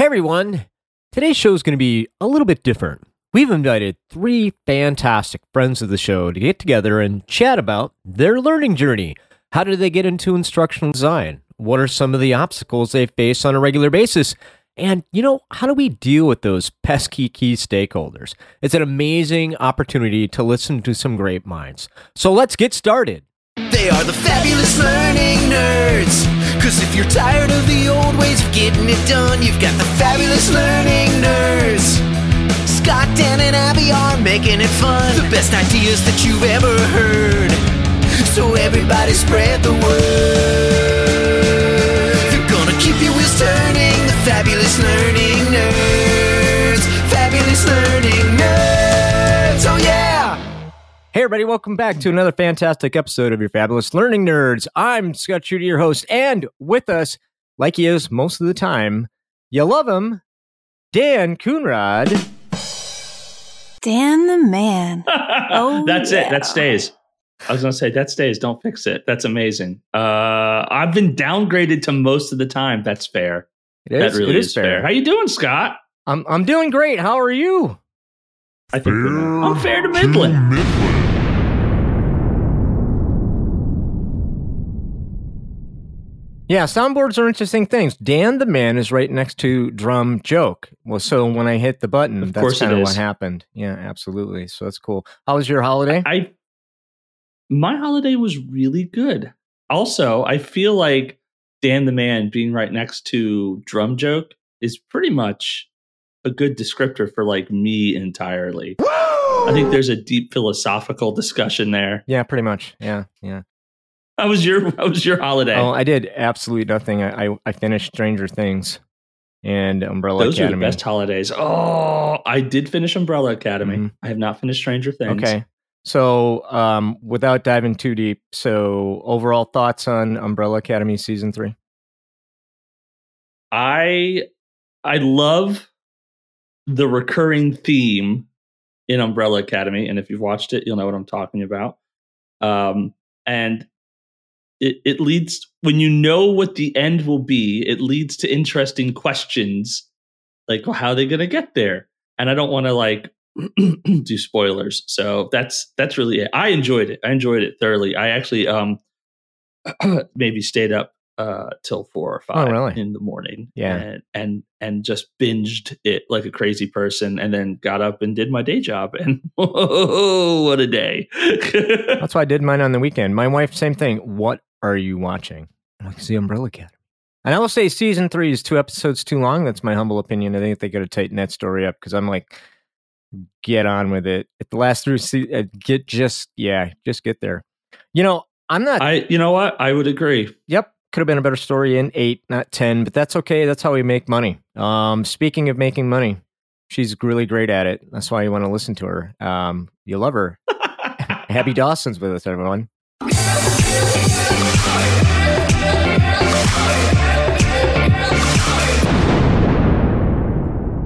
Hey everyone! Today's show is going to be a little bit different. We've invited three fantastic friends of the show to get together and chat about their learning journey. How did they get into instructional design? What are some of the obstacles they face on a regular basis? And, you know, how do we deal with those pesky key stakeholders? It's an amazing opportunity to listen to some great minds. So let's get started. They are the fabulous learning nerds. Cause if you're tired of the old ways of getting it done, you've got the fabulous learning nerds. Scott, Dan, and Abby are making it fun. The best ideas that you've ever heard. So everybody spread the word. They're gonna keep your wheels turning. The fabulous learning Hey, everybody, welcome back to another fantastic episode of your Fabulous Learning Nerds. I'm Scott Shooter, your host, and with us, like he is most of the time, you love him, Dan Coonrod. Dan the man. Oh, That's it. That stays. I was gonna say that stays. Don't fix it. That's amazing. Uh, I've been downgraded to most of the time. That's fair. It is, that really it is is fair. How you doing, Scott? I'm, I'm doing great. How are you? I think we're- I'm fair to middling. Yeah, soundboards are interesting things. Dan the man is right next to drum joke. Well, so when I hit the button, Of that's kind of what happened. Yeah, absolutely. So that's cool. How was your holiday? I my holiday was really good. Also, I feel like Dan the man being right next to Drum Joke is pretty much a good descriptor for like me entirely. I think there's a deep philosophical discussion there. yeah, pretty much. Yeah, yeah. How was your How was your holiday? Oh, I did absolutely nothing. I, I, I finished Stranger Things and Umbrella Those Academy. are the best holidays. Oh, I did finish Umbrella Academy. Mhm. I have not finished Stranger Things. Okay. So, um, without diving too deep, so overall thoughts on Umbrella Academy season three? I I love the recurring theme in Umbrella Academy, and if you've watched it, you'll know what I'm talking about. Um, and it it leads when you know what the end will be, it leads to interesting questions, like well, how are they going to get there? And I don't want to like do spoilers, so that's that's really it. I enjoyed it. I enjoyed it thoroughly. I actually um maybe stayed up uh till four or five Oh, really? in the morning Yeah. and and and just binged it like a crazy person and then got up and did my day job and whoa, what a day That's why I did mine on the weekend. My wife, same thing. What are you watching? I'm like, the Umbrella Academy. And I will say season three is two episodes too long. That's my humble opinion. I think they got to tighten that story up because I'm like, get on with it. At the last three, se- uh, get just, yeah, just get there. You know, I'm not, i you know what i would agree yep, could have been a better story in eight, not 10, but that's okay. That's how we make money. Um, speaking of making money, she's really great at it. That's why you want to listen to her. Um, you love her. Abby Dawson's with us, everyone.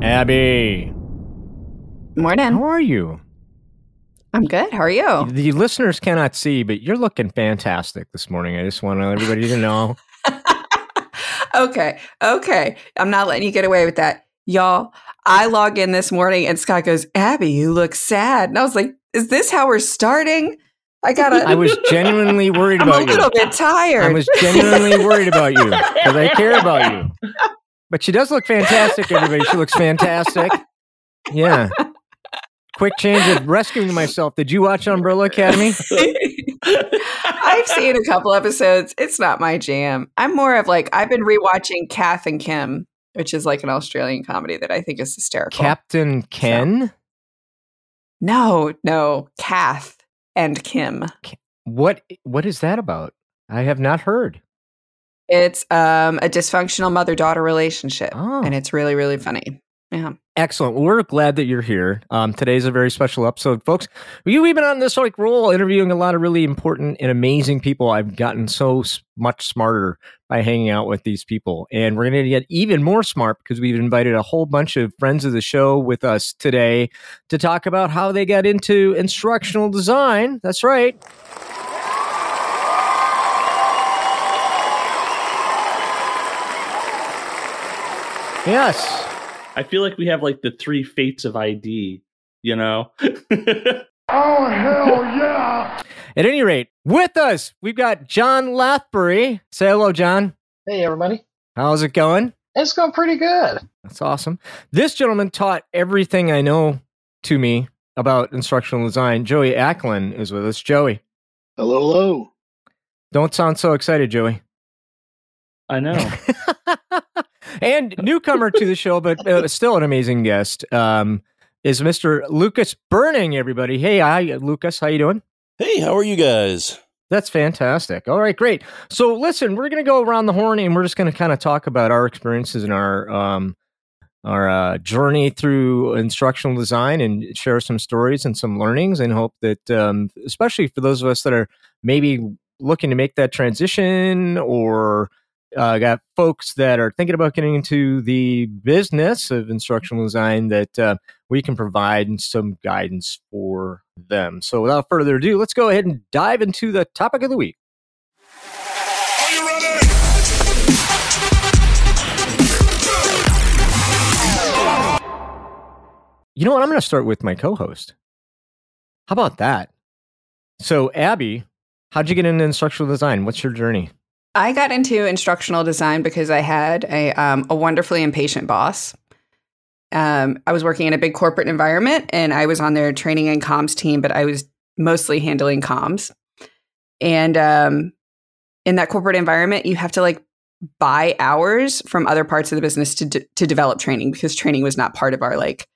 Abby, Morning. how are you? I'm good. How are you? The listeners cannot see, but you're looking fantastic this morning. I just want everybody to know. okay. Okay. I'm not letting you get away with that. Y'all, I log in this morning and Scott goes, Abby, you look sad. And I was like, is this how we're starting? I gotta, I was genuinely worried I'm a about you. little bit tired. I was genuinely worried about you because I care about you. But she does look fantastic, everybody. She looks fantastic. Yeah. Quick change of rescuing myself. Did you watch Umbrella Academy? I've seen a couple episodes. It's not my jam. I'm more of like, I've been rewatching Kath and Kim, which is like an Australian comedy that I think is hysterical. Captain Ken? no, no, Kath and Kim. What what is that about? I have not heard. It's um, a dysfunctional mother daughter relationship, Oh. and it's really, really funny. Yeah. Excellent. Well, we're glad that you're here. Um, today's a very special episode, folks. We, we've been on this like roll, interviewing a lot of really important and amazing people. I've gotten so much smarter by hanging out with these people, and we're going to get even more smart because we've invited a whole bunch of friends of the show with us today to talk about how they got into instructional design. That's right. Yes. I feel like we have like the three fates of ID, you know? Oh, hell yeah! At any rate, with us, we've got John Lathbury. Say hello, John. Hey, everybody. How's it going? It's going pretty good. That's awesome. This gentleman taught everything I know to me about instructional design. Joey Acklin is with us. Joey, Hello, hello. don't sound so excited, Joey. I know. and newcomer to the show, but uh, still an amazing guest, um, is Mr. Lucas Berning. Everybody, hey, hi, Lucas. How you doing? Hey, how are you guys? That's fantastic. All right, great. So, listen, we're going to go around the horn, and we're just going to kind of talk about our experiences and our um, our uh, journey through instructional design, and share some stories and some learnings, and hope that, um, especially for those of us that are maybe looking to make that transition, or uh, got folks that are thinking about getting into the business of instructional design, that uh, we can provide some guidance for them. So, without further ado, let's go ahead and dive into the topic of the week. You know what? I'm going to start with my co host. How about that? So, Abby, how'd you get into instructional design? What's your journey? I got into instructional design because I had a um, a wonderfully impatient boss. Um, I was working in a big corporate environment, and I was on their training and comms team, but I was mostly handling comms. And um, in that corporate environment, you have to like buy hours from other parts of the business to de- to develop training because training was not part of our like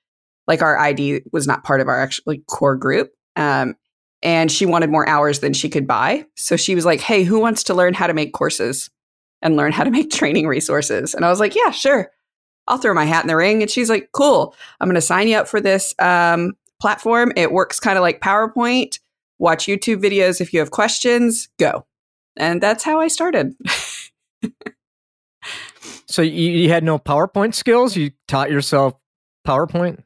like our ID was not part of our actually core group. Um, and she wanted more hours than she could buy. So she was like, Hey, who wants to learn how to make courses and learn how to make training resources? And I was like, Yeah, sure. I'll throw my hat in the ring. And she's like, Cool. I'm going to sign you up for this um, platform. It works kind of like PowerPoint. Watch YouTube videos if you have questions. Go. And that's how I started. So, you, you had no PowerPoint skills? You taught yourself PowerPoint?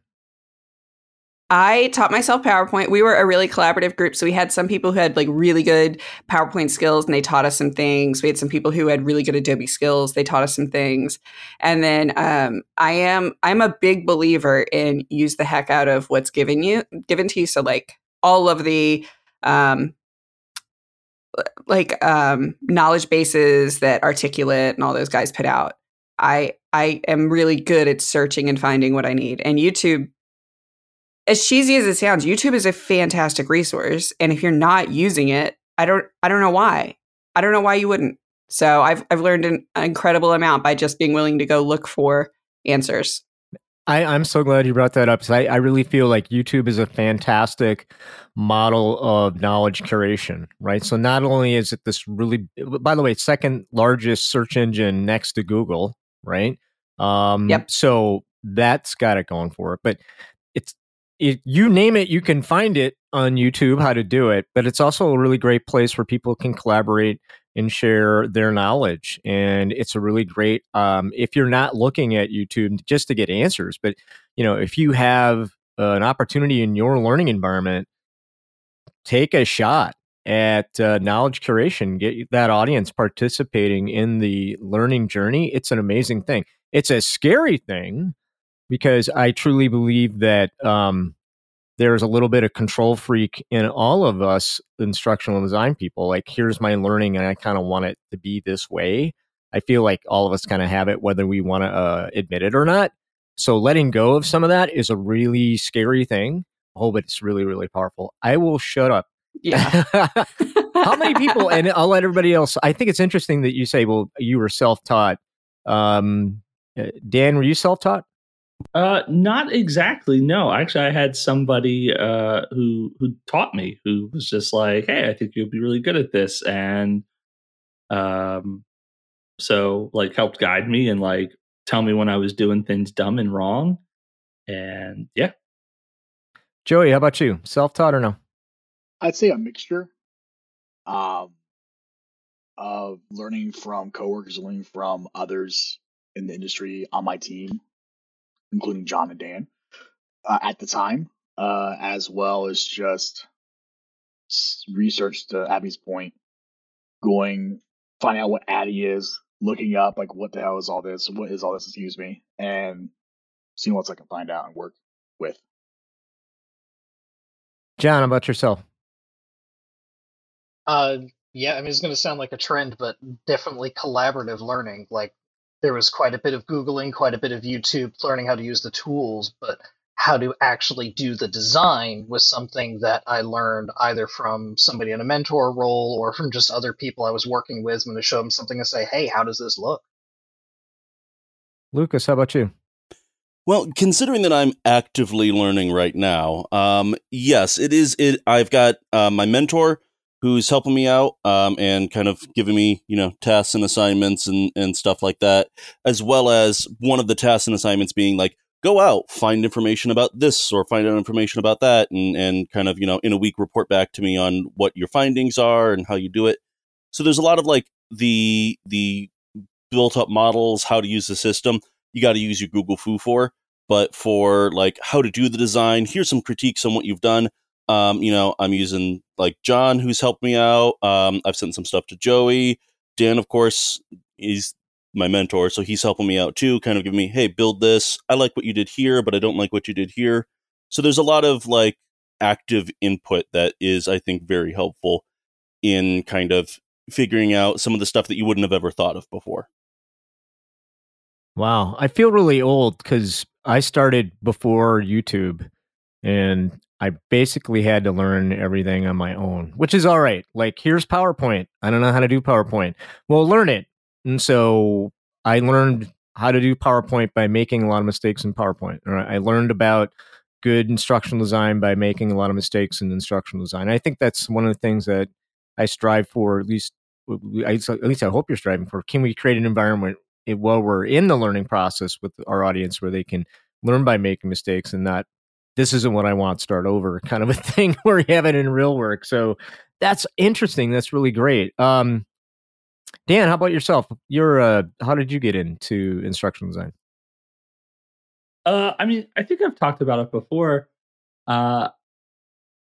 I taught myself PowerPoint. We were a really collaborative group. So we had some people who had like really good PowerPoint skills and they taught us some things. We had some people who had really good Adobe skills. They taught us some things. And then um, I am I'm a big believer in use the heck out of what's given you given to you. So like all of the um, like um, knowledge bases that articulate and all those guys put out. I I am really good at searching and finding what I need. And YouTube as cheesy as it sounds, YouTube is a fantastic resource. And if you're not using it, I don't I don't know why. I don't know why you wouldn't. So I've I've learned an incredible amount by just being willing to go look for answers. I, I'm so glad you brought that up because I, I really feel like YouTube is a fantastic model of knowledge curation, right? So not only is it this really, by the way, second largest search engine next to Google, right? Um, Yep. So that's got it going for it. But it, you name it, you can find it on YouTube how to do it. But it's also a really great place where people can collaborate and share their knowledge. And it's a really great um, if you're not looking at YouTube just to get answers, but you know if you have uh, an opportunity in your learning environment, take a shot at uh, knowledge curation. Get that audience participating in the learning journey. It's an amazing thing. It's a scary thing because I truly believe that um, there's a little bit of control freak in all of us instructional design people. Like, here's my learning, and I kind of want it to be this way. I feel like all of us kind of have it, whether we want to uh, admit it or not. So, letting go of some of that is a really scary thing. Oh, but it's really, really powerful. I will shut up. Yeah. How many people, and I'll let everybody else. I think it's interesting that you say, well, you were self taught. Um, uh, Dan, were you self taught? Uh, not exactly. No, actually, I had somebody uh, who who taught me who was just like, "Hey, I think you'll be really good at this," and um, so like helped guide me and like tell me when I was doing things dumb and wrong, and yeah, Joey, how about you? Self taught or no? I'd say a mixture um, of learning from coworkers, learning from others in the industry on my team, including John and Dan uh, at the time, uh, as well as just research to Abby's point, going, finding out what ADDIE is, looking up like what the hell is all this? What is all this? Excuse me, and seeing what else I can find out and work with. John, how about yourself? Uh, yeah, I mean, it's going to sound like a trend, but definitely collaborative learning. Like, there was quite a bit of Googling, quite a bit of YouTube, learning how to use the tools, but how to actually do the design was something that I learned either from somebody in a mentor role or from just other people I was working with when to show them something and say, hey, how does this look? Lucas, how about you? Well, considering that I'm actively learning right now, um, yes, it is. It I've got uh, my mentor who's helping me out um, and kind of giving me you know tasks and assignments and and stuff like that, as well as one of the tasks and assignments being like go out find information about this or find out information about that and and kind of you know in a week report back to me on what your findings are and how you do it. So there's a lot of like the the built up models, how to use the system you got to use your Google Foo for. But for like how to do the design, here's some critiques on what you've done. Um, you know, I'm using like John, who's helped me out. Um, I've sent some stuff to Joey. Dan, of course, is my mentor, so he's helping me out too, kind of giving me, hey, build this. I like what you did here, but I don't like what you did here. So there's a lot of like active input that is, I think, very helpful in kind of figuring out some of the stuff that you wouldn't have ever thought of before. Wow. I feel really old because I started before YouTube and I basically had to learn everything on my own, which is all right. Like, here's PowerPoint. I don't know how to do PowerPoint. Well, learn it. And so I learned how to do PowerPoint by making a lot of mistakes in PowerPoint. I learned about good instructional design by making a lot of mistakes in instructional design. I think that's one of the things that I strive for, at least at least I hope you're striving for. Can we create an environment eh, while we're in the learning process with our audience where they can learn by making mistakes and not this isn't what I want start over kind of a thing where you have it in real work. So that's interesting. That's really great. Um, Dan, how about yourself? You're uh, how did you get into instructional design? Uh, I mean, I think I've talked about it before. Uh,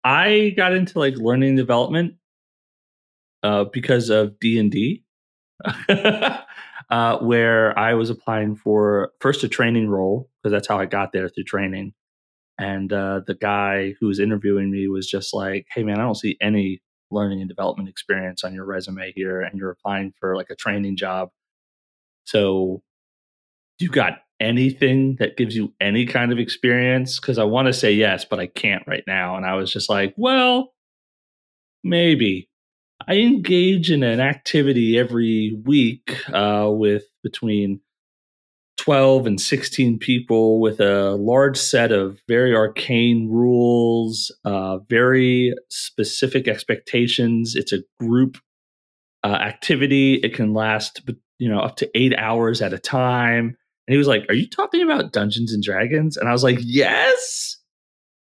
I got into like learning development uh, because of D and D. uh, where I was applying for first a training role because that's how I got there through training. And uh, the guy who was interviewing me was just like, "Hey, man, I don't see any learning and development experience on your resume here, and you're applying for like a training job. So, you got anything that gives you any kind of experience? Because I want to say yes, but I can't right now." And I was just like, "Well, maybe." I engage in an activity every week uh, with between 12 and 16 people with a large set of very arcane rules, uh, very specific expectations. It's a group uh, activity. It can last, you know, up to eight hours at a time. And he was like, "Are you talking about Dungeons and Dragons?" And I was like, "Yes."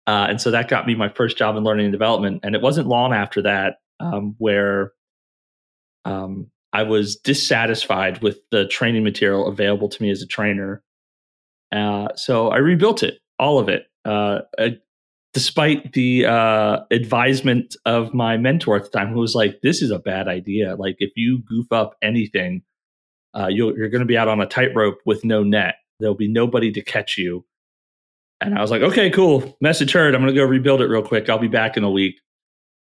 Uh, and so that got me my first job in learning and development. And it wasn't long after that um, where um, I was dissatisfied with the training material available to me as a trainer. Uh, so I rebuilt it, all of it, uh, despite the uh, advisement of my mentor at the time, who was like, "This is a bad idea. Like, if you goof up anything, uh, you are going to be out on a tightrope with no net. There'll be nobody to catch you." And I was like, "Okay, cool. Message heard. I'm going to go rebuild it real quick. I'll be back in a week."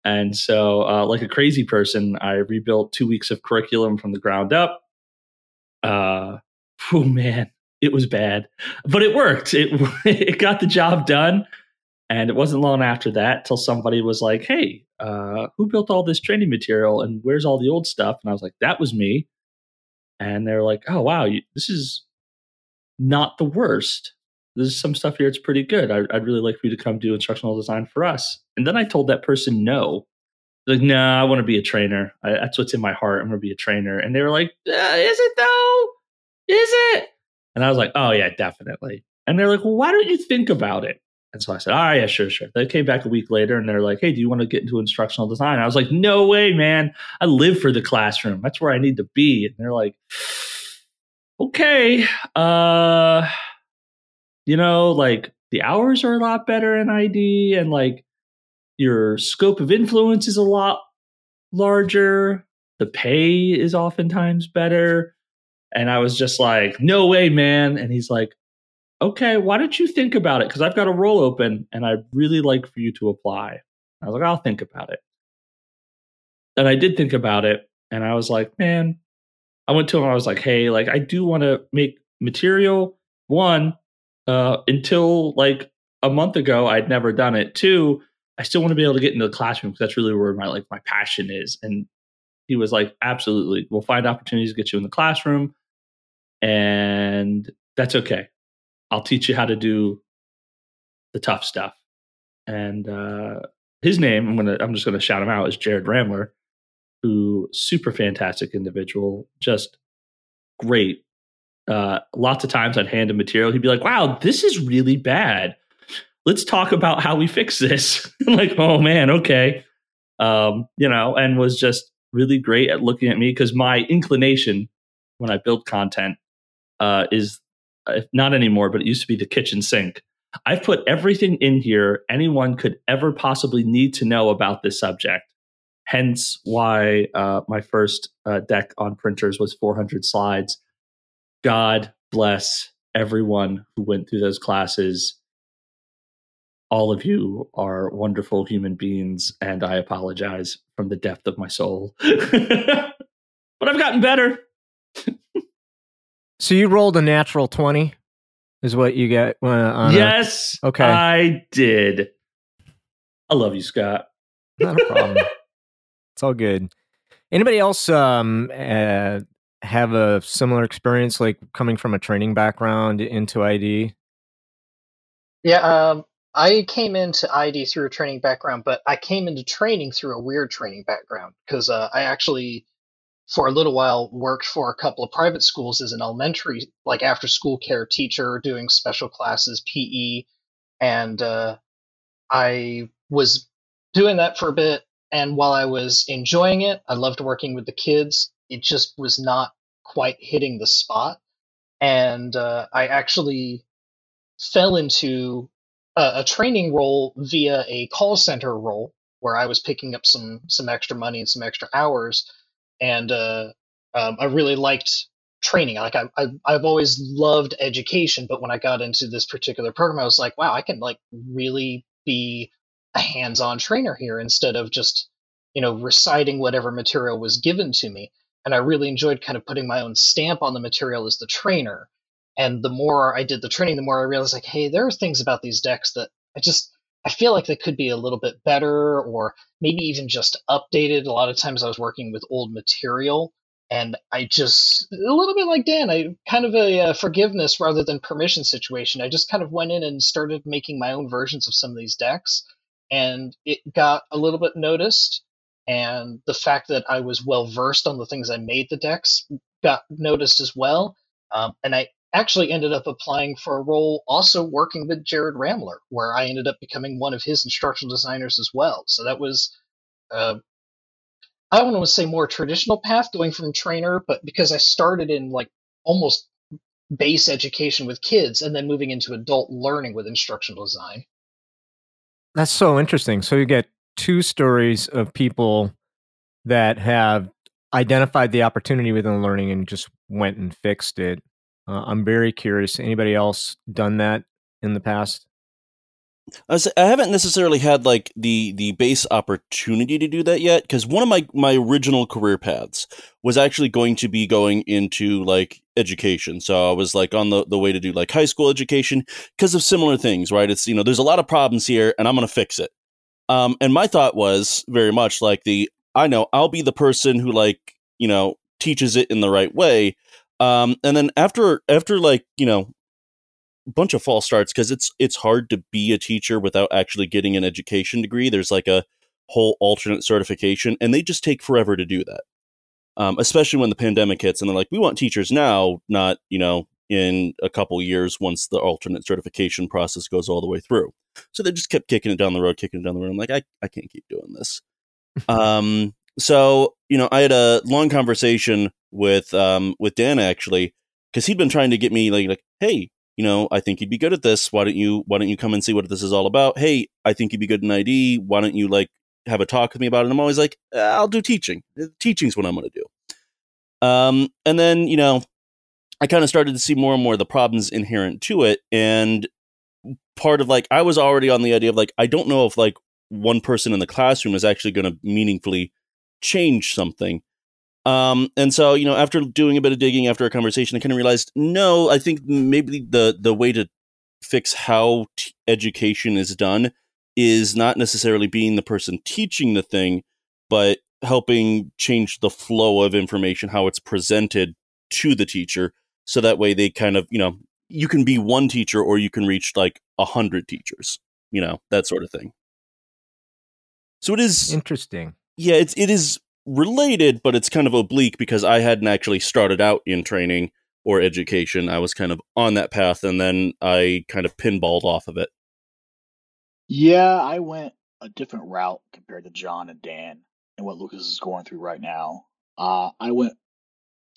And so, uh, like a crazy person, I rebuilt two weeks of curriculum from the ground up. Uh, oh man, it was bad, but it worked. It it got the job done, and it wasn't long after that till somebody was like, "Hey, uh, who built all this training material, and where's all the old stuff?" And I was like, "That was me." And they're like, "Oh wow, you, this is not the worst." There's some stuff here. It's pretty good. I, would really like for you to come do instructional design for us. And then I told that person no. Like, no, nah, I want to be a trainer. I, that's what's in my heart. I'm going to be a trainer. And they were like, uh, is it though? Is it? And I was like, oh yeah, definitely. And they're like, well, why don't you think about it? And so I said, all right, yeah, sure, sure. They came back a week later and they're like, hey, do you want to get into instructional design? I was like, no way, man. I live for the classroom. That's where I need to be. And they're like, okay, uh, you know, like the hours are a lot better in ID and like your scope of influence is a lot larger. The pay is oftentimes better. And I was just like, no way, man. And he's like, okay, why don't you think about it? Because I've got a role open and I'd really like for you to apply. I was like, I'll think about it. And I did think about it. And I was like, man, I went to him. I was like, hey, like, I do want to make material. One, uh, until like a month ago, I'd never done it. Two, I still want to be able to get into the classroom because that's really where my like my passion is. And he was like, absolutely, we'll find opportunities to get you in the classroom, and that's okay. I'll teach you how to do the tough stuff. And uh, his name, I'm gonna, I'm just gonna shout him out, is Jared Ramler, who super fantastic individual, just great. Uh, lots of times I'd hand him material, he'd be like, "Wow, this is really bad. Let's talk about how we fix this." Like, "Oh man, okay." Um, you know, and was just really great at looking at me because my inclination when I build content uh, is uh, not anymore, but it used to be the kitchen sink. I've put everything in here anyone could ever possibly need to know about this subject. Hence why uh, my first uh, deck on printers was 400 slides. God bless everyone who went through those classes. All of you are wonderful human beings, and I apologize from the depth of my soul. but I've gotten better. So you rolled a natural 20 is what you get uh, a- yes. okay. I did. I love you, Scott. not a problem. it's all good. Anybody else um uh, have a similar experience like coming from a training background into ID? Yeah, um, I came into ID through a training background, but I came into training through a weird training background because uh, I actually, for a little while, worked for a couple of private schools as an elementary, like after school care teacher doing special classes, PE, and uh, I was doing that for a bit. And while I was enjoying it, I loved working with the kids. It just was not quite hitting the spot. And uh, I actually fell into a, a training role via a call center role where I was picking up some some extra money and some extra hours, and uh, um, I really liked training. Like I, I I've always loved education, but when I got into this particular program, I was like, wow, I can like really be a hands-on trainer here instead of just you know reciting whatever material was given to me. And I really enjoyed kind of putting my own stamp on the material as the trainer and the more I did the training, the more I realized like, hey, there are things about these decks that I just I feel like they could be a little bit better or maybe even just updated. A lot of times I was working with old material and I just a little bit like Dan, I kind of a uh, forgiveness rather than permission situation. I just kind of went in and started making my own versions of some of these decks and it got a little bit noticed and the fact that I was well versed on the things I made the decks got noticed as well. Um, and I actually ended up applying for a role also working with Jared Ramler, where I ended up becoming one of his instructional designers as well. So that was, uh, I don't want to say more traditional path going from trainer, but because I started in like almost base education with kids and then moving into adult learning with instructional design. That's so interesting. So you get two stories of people that have identified the opportunity within learning and just went and fixed it. Uh, I'm very curious. Anybody else done that in the past? I, haven't necessarily had like the the base opportunity to do that yet because one of my my original career paths was actually going to be going into like education. So I was like on the the way to do like high school education because of similar things, right? It's you know there's a lot of problems here and I'm going to fix it. Um, and my thought was very much like the I know I'll be the person who like you know teaches it in the right way. Um, and then after after like you know a bunch of false starts because it's it's hard to be a teacher without actually getting an education degree. There's like a whole alternate certification, and they just take forever to do that. Um, especially when the pandemic hits, and they're like, "We want teachers now, not you know in a couple years once the alternate certification process goes all the way through." So they just kept kicking it down the road, kicking it down the road. I'm like, I I can't keep doing this. um, so you know, I had a long conversation with um with Dan actually because he'd been trying to get me like like, hey, you know, I think you'd be good at this. Why don't you why don't you come and see what this is all about? Hey, I think you'd be good in ID. Why don't you like have a talk with me about it? And I'm always like, "Uh, I'll do teaching. Teaching's what I'm going to do. Um, and then you know, I kind of started to see more and more of the problems inherent to it. And part of like, I was already on the idea of like, I don't know if like one person in the classroom is actually going to meaningfully change something. Um, and so, you know, after doing a bit of digging after a conversation, I kind of realized, no, I think maybe the, the way to fix how t- education is done is not necessarily being the person teaching the thing, but helping change the flow of information, how it's presented to the teacher. So that way they kind of, you know, you can be one teacher or you can reach like a hundred teachers, you know, that sort of thing. So it is Interesting. yeah, it's it is related, but it's kind of oblique because I hadn't actually started out in training or education. I was kind of on that path and then I kind of pinballed off of it. Yeah, I went a different route compared to John and Dan and what Lucas is going through right now. Uh, I went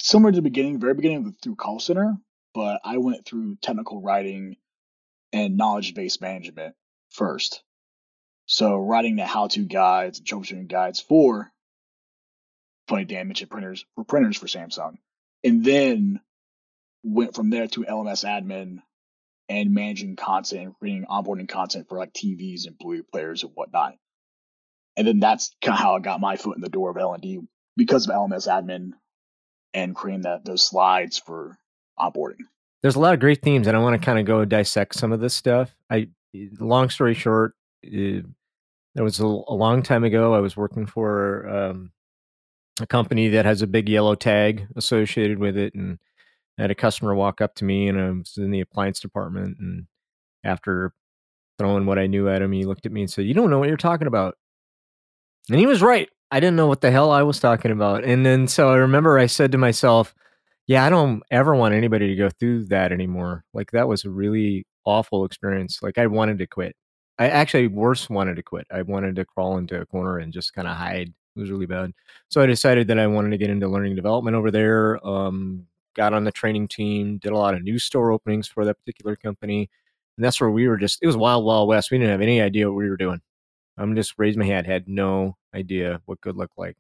similar to the beginning, very beginning through call center, but I went through technical writing and knowledge based management first. So writing the how to guides and troubleshooting guides for funny damage mentioned printers for printers for Samsung. And then went from there to LMS admin and managing content and creating onboarding content for like TVs and Blu-ray players and whatnot. And then that's kind of how I got my foot in the door of L&D because of LMS admin and creating that those slides for onboarding. There's a lot of great themes, and I want to kind of go dissect some of this stuff. I, long story short, uh, there was a, a long time ago. I was working for um, a company that has a big yellow tag associated with it, and I had a customer walk up to me, and I was in the appliance department, and after throwing what I knew at him, he looked at me and said, "You don't know what you're talking about," and he was right. I didn't know what the hell I was talking about, and then so I remember I said to myself, "Yeah, I don't ever want anybody to go through that anymore. Like that was a really awful experience. Like I wanted to quit. I actually worse wanted to quit. I wanted to crawl into a corner and just kind of hide. It was really bad. So I decided that I wanted to get into learning development over there. Um, got on the training team, did a lot of new store openings for that particular company. And that's where we were just, it was wild, wild west. We didn't have any idea what we were doing. I'm just raised my hand, had no idea what good looked like.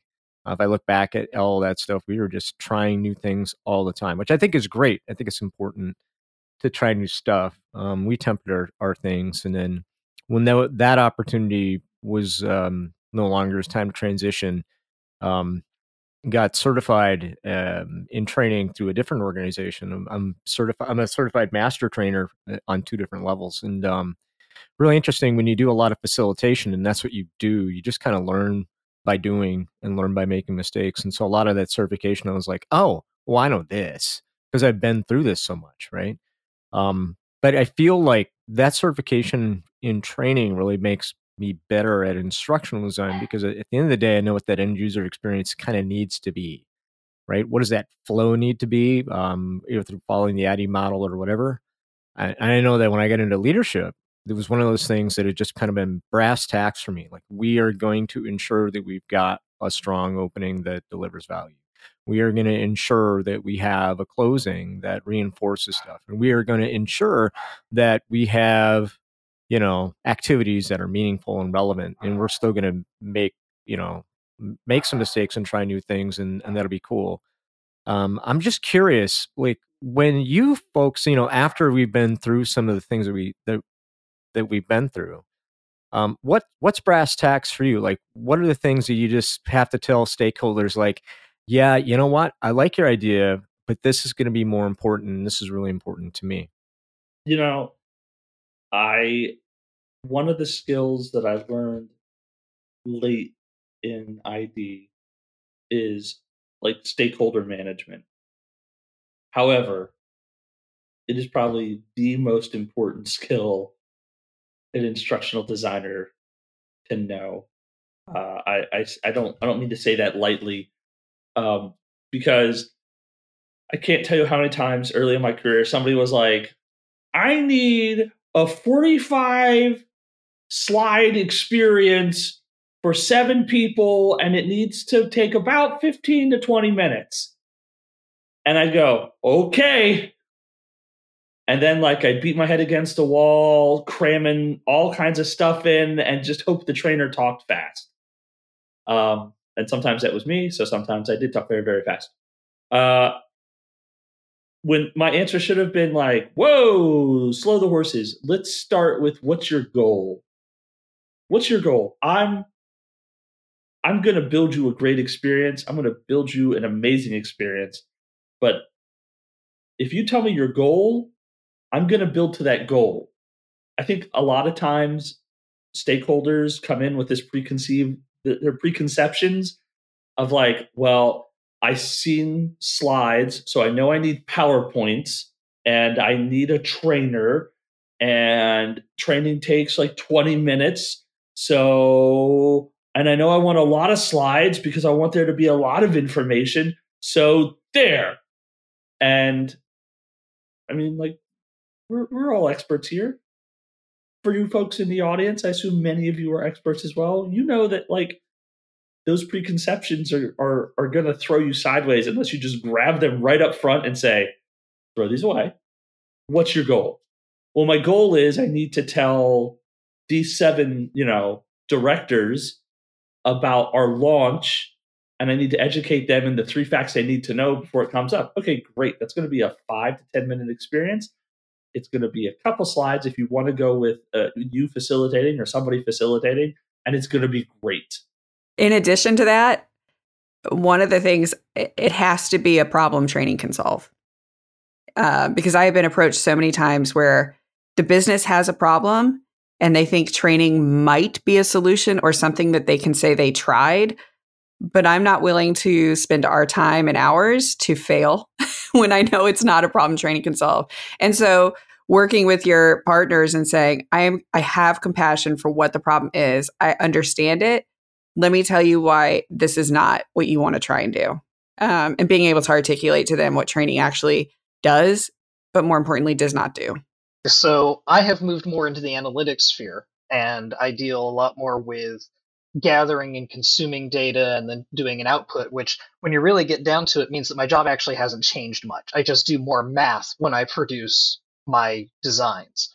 Uh, if I look back at all that stuff, we were just trying new things all the time, which I think is great. I think it's important to try new stuff. Um, we tempered our, our things. And then when that, that opportunity was um, no longer, it's time to transition. Um, got certified um, in training through a different organization. I'm, I'm certified. I'm a certified master trainer uh, on two different levels, and um, really interesting when you do a lot of facilitation, and that's what you do. You just kind of learn by doing and learn by making mistakes. And so a lot of that certification, I was like, oh, well, I know this because I've been through this so much, right? Um, but I feel like that certification in training really makes me better at instructional design because at the end of the day, I know what that end user experience kind of needs to be, right? What does that flow need to be? Um, either through following the ADDIE model or whatever. And I know that when I get into leadership, it was one of those things that had just kind of been brass tacks for me. Like we are going to ensure that we've got a strong opening that delivers value. We are going to ensure that we have a closing that reinforces stuff. And we are going to ensure that we have you know activities that are meaningful and relevant and we're still going to make you know make some mistakes and try new things and, and that'll be cool um, i'm just curious like when you folks you know after we've been through some of the things that we that that we've been through. Um, what what's brass tacks for you? Like what are the things that you just have to tell stakeholders like yeah you know what? I like your idea but this is going to be more important this is really important to me. You know I one of the skills that I learned late in ID is like stakeholder management. However, it is probably the most important skill an instructional designer to know. Uh, I, I I don't I don't mean to say that lightly, um, because I can't tell you how many times early in my career somebody was like, "I need a 45 slide experience for seven people and it needs to take about 15 to 20 minutes. And I go, okay. And then, like, I beat my head against a wall, cramming all kinds of stuff in, and just hope the trainer talked fast. Um, and sometimes that was me, so sometimes I did talk very, very fast. Uh, when my answer should have been like, "Whoa, slow the horses. Let's start with what's your goal? What's your goal? I'm I'm going to build you a great experience. I'm going to build you an amazing experience. But if you tell me your goal, I'm going to build to that goal. I think a lot of times stakeholders come in with this preconceived their preconceptions of like, well, I've seen slides, so I know I need PowerPoints and I need a trainer and training takes like 20 minutes. So, and I know I want a lot of slides because I want there to be a lot of information. So, there. And I mean, like, we're, we're all experts here. For you folks in the audience, I assume many of you are experts as well. You know that, like, those preconceptions are are, are going to throw you sideways unless you just grab them right up front and say, throw these away. What's your goal? Well, my goal is I need to tell these seven, you know, directors about our launch and I need to educate them in the three facts they need to know before it comes up. Okay, great. That's going to be a five to 10 minute experience. It's going to be a couple slides if you want to go with uh, you facilitating or somebody facilitating, and it's going to be great. In addition to that, one of the things it has to be a problem training can solve. Uh, because I have been approached so many times where the business has a problem and they think training might be a solution or something that they can say they tried. But I'm not willing to spend our time and hours to fail when I know it's not a problem training can solve. And so working with your partners and saying, I am I have compassion for what the problem is. I understand it let me tell you why this is not what you want to try and do. Um, and being able to articulate to them what training actually does, but more importantly, does not do. So I have moved more into the analytics sphere and I deal a lot more with gathering and consuming data and then doing an output, which when you really get down to it means that my job actually hasn't changed much. I just do more math when I produce my designs.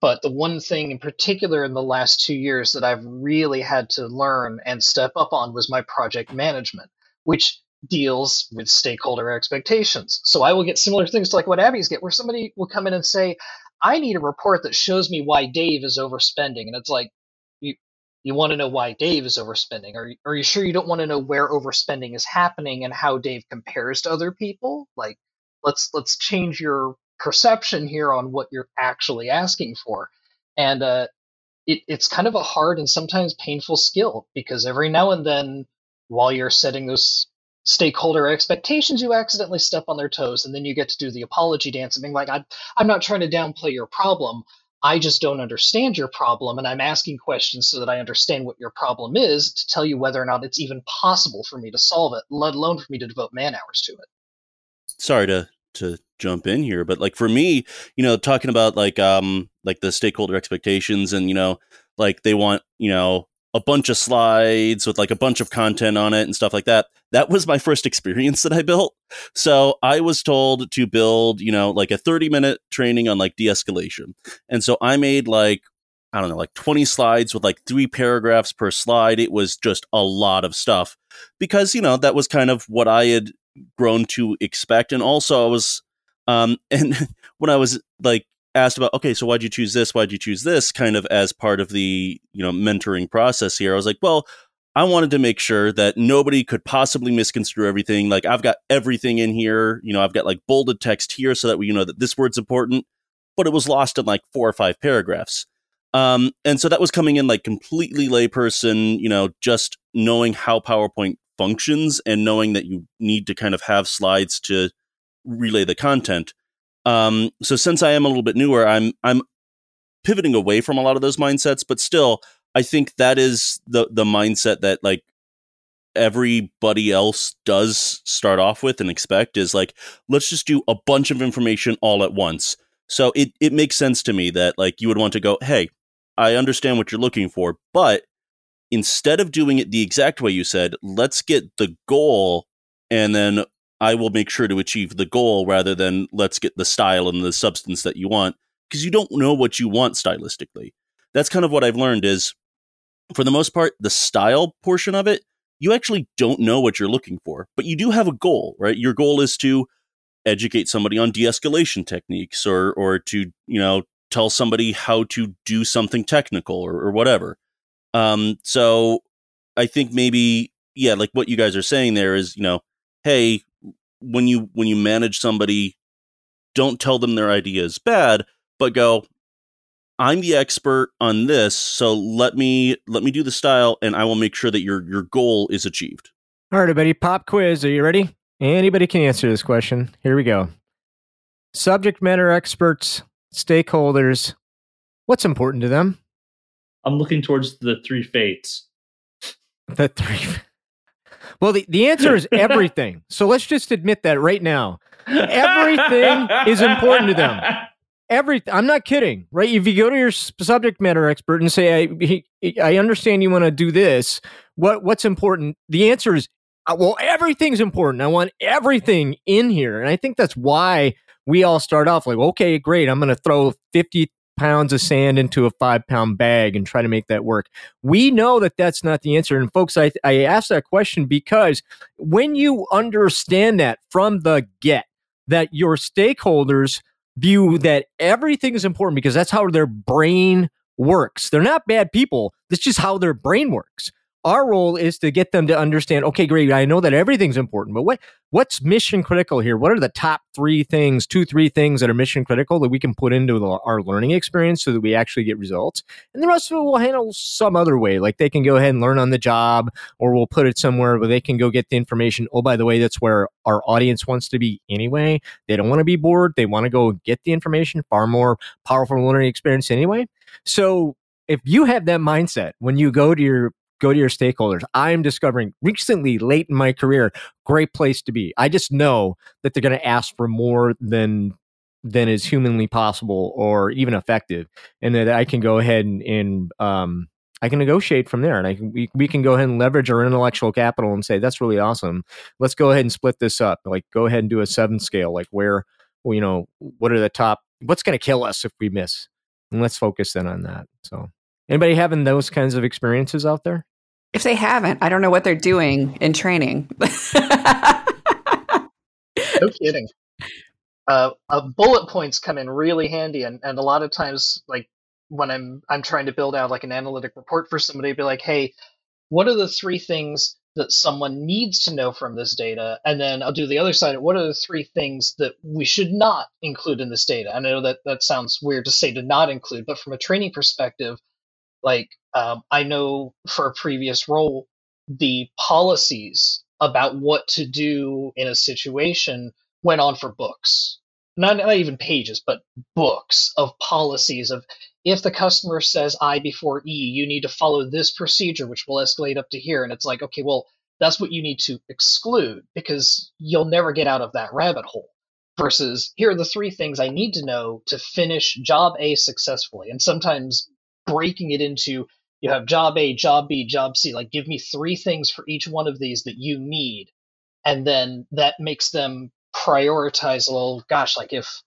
But the one thing in particular in the last two years that I've really had to learn and step up on was my project management, which deals with stakeholder expectations. So I will get similar things to like what Abby's get, where somebody will come in and say, I need a report that shows me why Dave is overspending. And it's like, you, want to know why Dave is overspending. Are you, are you sure you don't want to know where overspending is happening and how Dave compares to other people? Like, let's let's change your perception here on what you're actually asking for. And uh, it, it's kind of a hard and sometimes painful skill because every now and then, while you're setting those stakeholder expectations, you accidentally step on their toes, and then you get to do the apology dance and being like, I'm, I'm not trying to downplay your problem. I just don't understand your problem, and I'm asking questions so that I understand what your problem is to tell you whether or not it's even possible for me to solve it, let alone for me to devote man hours to it. Sorry to to jump in here, but like for me, you know, talking about like um like the stakeholder expectations and you know, like they want, you know, a bunch of slides with like a bunch of content on it and stuff like that. That was my first experience that I built. So I was told to build, you know, like a 30 minute training on like de-escalation. And so I made like I don't know, like 20 slides with like three paragraphs per slide. It was just a lot of stuff because, you know, that was kind of what I had grown to expect. And also, I was, um, and when I was like asked about, okay, so why'd you choose this? Why'd you choose this? Kind of as part of the you know mentoring process here, I was like, well. I wanted to make sure that nobody could possibly misconstrue everything. Like I've got everything in here. You know, I've got like bolded text here so that we you know that this word's important, but it was lost in like four or five paragraphs. Um, and so that was coming in like completely layperson, you know, just knowing how PowerPoint functions and knowing that you need to kind of have slides to relay the content. Um, so since I am a little bit newer, I'm I'm pivoting away from a lot of those mindsets, but still, I think that is the the mindset that like everybody else does start off with and expect is like let's just do a bunch of information all at once. So it it makes sense to me that like you would want to go, hey, I understand what you're looking for, but instead of doing it the exact way you said, let's get the goal and then I will make sure to achieve the goal rather than let's get the style and the substance that you want because you don't know what you want stylistically. That's kind of what I've learned is for the most part the style portion of it, you actually don't know what you're looking for, but you do have a goal, right? Your goal is to educate somebody on de-escalation techniques or or to you know tell somebody how to do something technical or, or whatever um so i think maybe yeah like what you guys are saying there is you know hey when you when you manage somebody don't tell them their idea is bad but go i'm the expert on this so let me let me do the style and i will make sure that your your goal is achieved All right, everybody, pop quiz. Are you ready? Anybody can answer this question. Here we go. Subject matter experts, stakeholders, what's important to them? I'm looking towards the three fates. The three. Well, the, the answer is everything. so let's just admit that right now. Everything is important to them. Every, I'm not kidding, right? If you go to your subject matter expert and say, "I, I understand you want to do this. What, what's important?" The answer is, uh, "Well, everything's important. I want everything in here." And I think that's why we all start off like, "Okay, great. I'm going to throw 50 pounds of sand into a five pound bag and try to make that work." We know that that's not the answer. And folks, I, I asked that question because when you understand that from the get, that your stakeholders view that everything is important because that's how their brain works. They're not bad people. That's just how their brain works. Our role is to get them to understand, okay, great, I know that everything's important, but what what's mission critical here? What are the top three things, two, three things that are mission critical that we can put into the, our learning experience so that we actually get results? And the rest of it we'll handle some other way. Like they can go ahead and learn on the job, or we'll put it somewhere where they can go get the information. Oh, by the way, that's where our audience wants to be anyway. They don't want to be bored. They want to go get the information, far more powerful learning experience anyway. So if you have that mindset when you go to your go to your stakeholders, I'm discovering recently late in my career, great place to be. I just know that they're going to ask for more than than is humanly possible or even effective, and that I can go ahead and, and um, I can negotiate from there, and I can we, we can go ahead and leverage our intellectual capital and say that's really awesome. Let's go ahead and split this up. Like go ahead and do a seven scale. Like where you know what are the top? What's going to kill us if we miss? And let's focus in on that. So, anybody having those kinds of experiences out there? If they haven't, I don't know what they're doing in training. No kidding. Uh, uh, bullet points come in really handy, and, and a lot of times, like when I'm I'm trying to build out like an analytic report for somebody, be like, hey, what are the three things that someone needs to know from this data? And then I'll do the other side. What are the three things that we should not include in this data? I know that that sounds weird to say to not include, but from a training perspective, like um, I know for a previous role, the policies about what to do in a situation went on for books. Not, not even pages, but books of policies of if the customer says I before E, you need to follow this procedure, which will escalate up to here. And it's like, okay, well, that's what you need to exclude because you'll never get out of that rabbit hole. Versus, here are the three things I need to know to finish job A successfully. And sometimes breaking it into you have job A, job B, job C. Like, give me three things for each one of these that you need. And then that makes them prioritize, a little. gosh, like if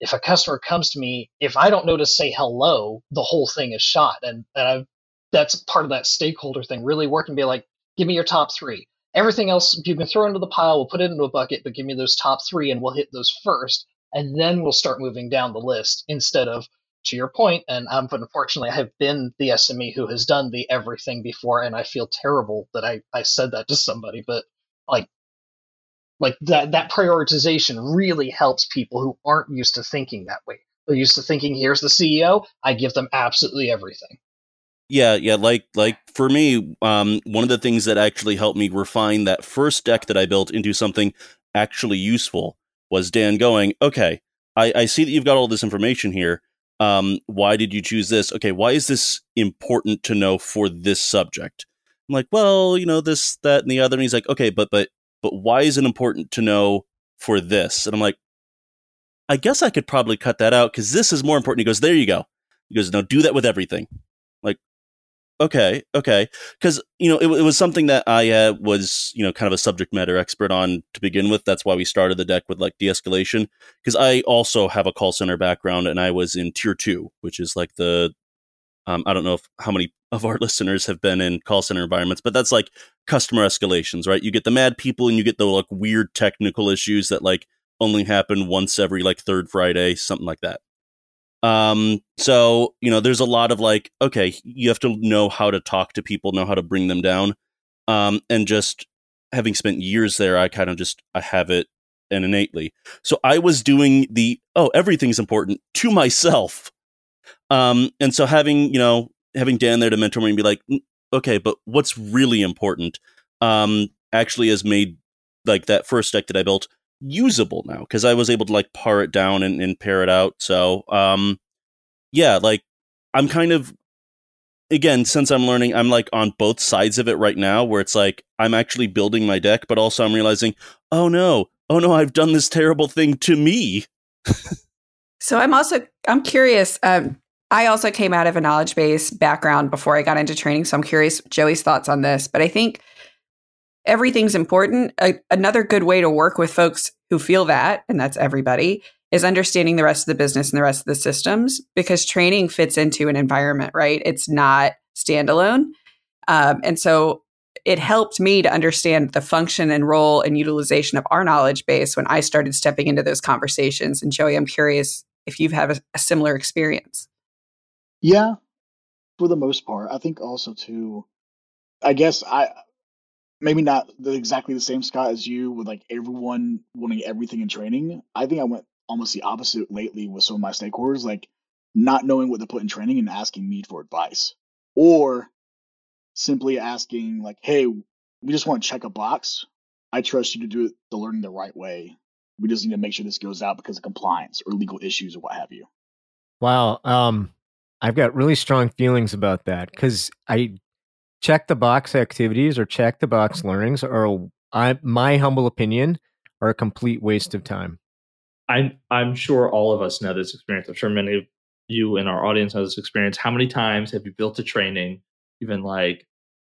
if a customer comes to me, if I don't know to say hello, the whole thing is shot. And, and I've, that's part of that stakeholder thing, really working, be like, give me your top three. Everything else you can throw into the pile, we'll put it into a bucket, but give me those top three and we'll hit those first. And then we'll start moving down the list instead of, to your point, and um, unfortunately, I have been the SME who has done the everything before, and I feel terrible that I, I said that to somebody, but like, like that that prioritization really helps people who aren't used to thinking that way. They're used to thinking, here's the CEO, I give them absolutely everything. Yeah, yeah, like like for me, um, one of the things that actually helped me refine that first deck that I built into something actually useful was Dan going, okay, I, I see that you've got all this information here. Um, why did you choose this? Okay, why is this important to know for this subject? I'm like, well, you know, this, that, and the other. And he's like, okay, but but but why is it important to know for this? And I'm like, I guess I could probably cut that out because this is more important. He goes, there you go. He goes, no, do that with everything. Okay, okay, because you know it, it was something that I uh, was you know kind of a subject matter expert on to begin with. That's why we started the deck with like de-escalation because I also have a call center background and I was in tier two, which is like the um, I don't know if how many of our listeners have been in call center environments, but that's like customer escalations, right? You get the mad people and you get the like weird technical issues that like only happen once every like third Friday, something like that. Um, so you know, there's a lot of like, okay, you have to know how to talk to people, know how to bring them down. Um, and just having spent years there, I kind of just I have it and innately. So I was doing the oh, everything's important to myself. Um, and so having, you know, having Dan there to mentor me and be like, okay, but what's really important, um, actually has made like that first deck that I built usable now because I was able to like par it down and, and pair it out. So, um, yeah, like I'm kind of again since I'm learning, I'm like on both sides of it right now, where it's like I'm actually building my deck, but also I'm realizing, oh no, oh no, I've done this terrible thing to me. so I'm also I'm curious. Um, I also came out of a knowledge base background before I got into training, so I'm curious Joey's thoughts on this. But I think everything's important. A, another good way to work with folks who feel that, and that's everybody, is understanding the rest of the business and the rest of the systems because training fits into an environment, right? It's not standalone. Um, and so it helped me to understand the function and role and utilization of our knowledge base when I started stepping into those conversations. And Joey, I'm curious if you've had a, a similar experience. Yeah, for the most part. I think also too. I guess I maybe not the, exactly the same Scott as you with like everyone wanting everything in training. I think I went almost the opposite lately with some of my stakeholders, like not knowing what to put in training and asking me for advice, or simply asking like, "Hey, we just want to check a box. I trust you to do it the learning the right way. We just need to make sure this goes out because of compliance or legal issues or what have you." Wow. Um, I've got really strong feelings about that because I check the box activities or check the box learnings are, I, my humble opinion, are a complete waste of time. I'm I'm sure all of us know this experience. I'm sure many of you in our audience know this experience. How many times have you built a training, even like,